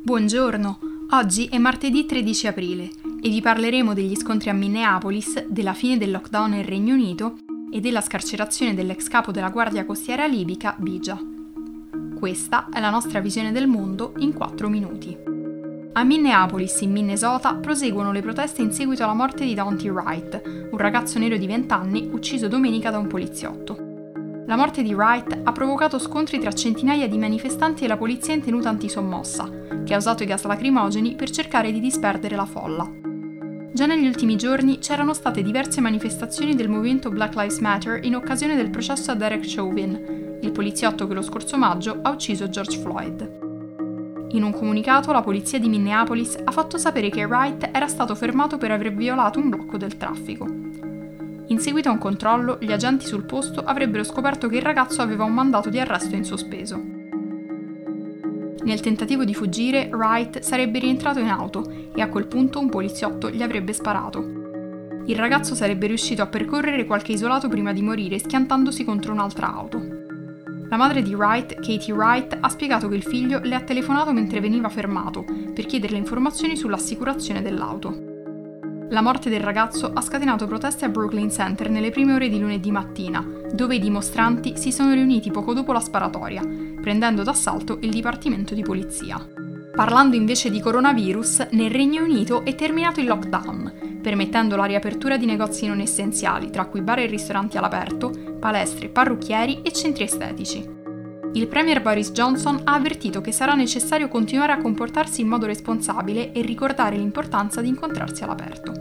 Buongiorno, oggi è martedì 13 aprile e vi parleremo degli scontri a Minneapolis, della fine del lockdown nel Regno Unito e della scarcerazione dell'ex capo della Guardia Costiera libica Bija. Questa è la nostra visione del mondo in 4 minuti. A Minneapolis, in Minnesota, proseguono le proteste in seguito alla morte di Dante Wright, un ragazzo nero di 20 anni ucciso domenica da un poliziotto. La morte di Wright ha provocato scontri tra centinaia di manifestanti e la polizia in tenuta antisommossa, che ha usato i gas lacrimogeni per cercare di disperdere la folla. Già negli ultimi giorni c'erano state diverse manifestazioni del movimento Black Lives Matter in occasione del processo a Derek Chauvin, il poliziotto che lo scorso maggio ha ucciso George Floyd. In un comunicato la polizia di Minneapolis ha fatto sapere che Wright era stato fermato per aver violato un blocco del traffico. In seguito a un controllo, gli agenti sul posto avrebbero scoperto che il ragazzo aveva un mandato di arresto in sospeso. Nel tentativo di fuggire, Wright sarebbe rientrato in auto e a quel punto un poliziotto gli avrebbe sparato. Il ragazzo sarebbe riuscito a percorrere qualche isolato prima di morire schiantandosi contro un'altra auto. La madre di Wright, Katie Wright, ha spiegato che il figlio le ha telefonato mentre veniva fermato per chiederle informazioni sull'assicurazione dell'auto. La morte del ragazzo ha scatenato proteste a Brooklyn Center nelle prime ore di lunedì mattina, dove i dimostranti si sono riuniti poco dopo la sparatoria, prendendo d'assalto il Dipartimento di Polizia. Parlando invece di coronavirus, nel Regno Unito è terminato il lockdown, permettendo la riapertura di negozi non essenziali, tra cui bar e ristoranti all'aperto, palestre, parrucchieri e centri estetici. Il Premier Boris Johnson ha avvertito che sarà necessario continuare a comportarsi in modo responsabile e ricordare l'importanza di incontrarsi all'aperto.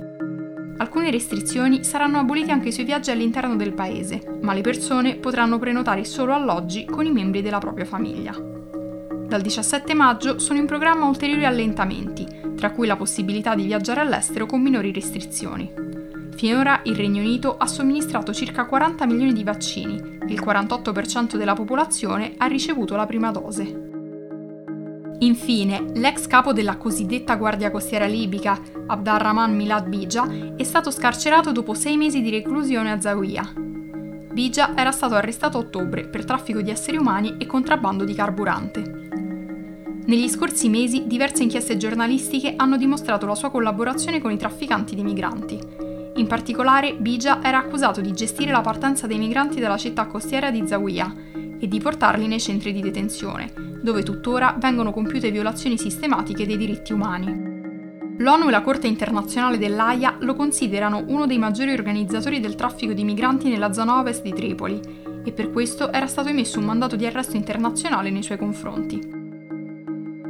Alcune restrizioni saranno abolite anche sui viaggi all'interno del paese, ma le persone potranno prenotare solo alloggi con i membri della propria famiglia. Dal 17 maggio sono in programma ulteriori allentamenti, tra cui la possibilità di viaggiare all'estero con minori restrizioni. Finora il Regno Unito ha somministrato circa 40 milioni di vaccini, il 48% della popolazione ha ricevuto la prima dose. Infine, l'ex capo della cosiddetta Guardia Costiera libica, Abdarrahman Milad Bija, è stato scarcerato dopo sei mesi di reclusione a Zawiya. Bija era stato arrestato a ottobre per traffico di esseri umani e contrabbando di carburante. Negli scorsi mesi diverse inchieste giornalistiche hanno dimostrato la sua collaborazione con i trafficanti di migranti. In particolare, Bija era accusato di gestire la partenza dei migranti dalla città costiera di Zawiya e di portarli nei centri di detenzione, dove tuttora vengono compiute violazioni sistematiche dei diritti umani. L'ONU e la Corte internazionale dell'AIA lo considerano uno dei maggiori organizzatori del traffico di migranti nella zona ovest di Tripoli e per questo era stato emesso un mandato di arresto internazionale nei suoi confronti.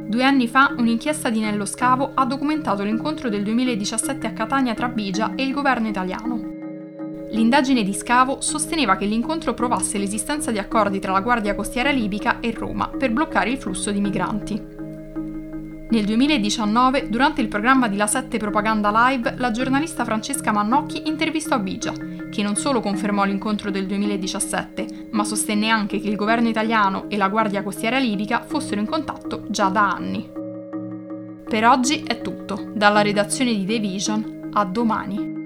Due anni fa un'inchiesta di Nello Scavo ha documentato l'incontro del 2017 a Catania tra Bigia e il governo italiano. L'indagine di Scavo sosteneva che l'incontro provasse l'esistenza di accordi tra la Guardia Costiera libica e Roma per bloccare il flusso di migranti. Nel 2019, durante il programma di La 7 Propaganda Live, la giornalista Francesca Mannocchi intervistò Bigia, che non solo confermò l'incontro del 2017, ma sostenne anche che il governo italiano e la Guardia Costiera libica fossero in contatto già da anni. Per oggi è tutto, dalla redazione di The Vision, a domani.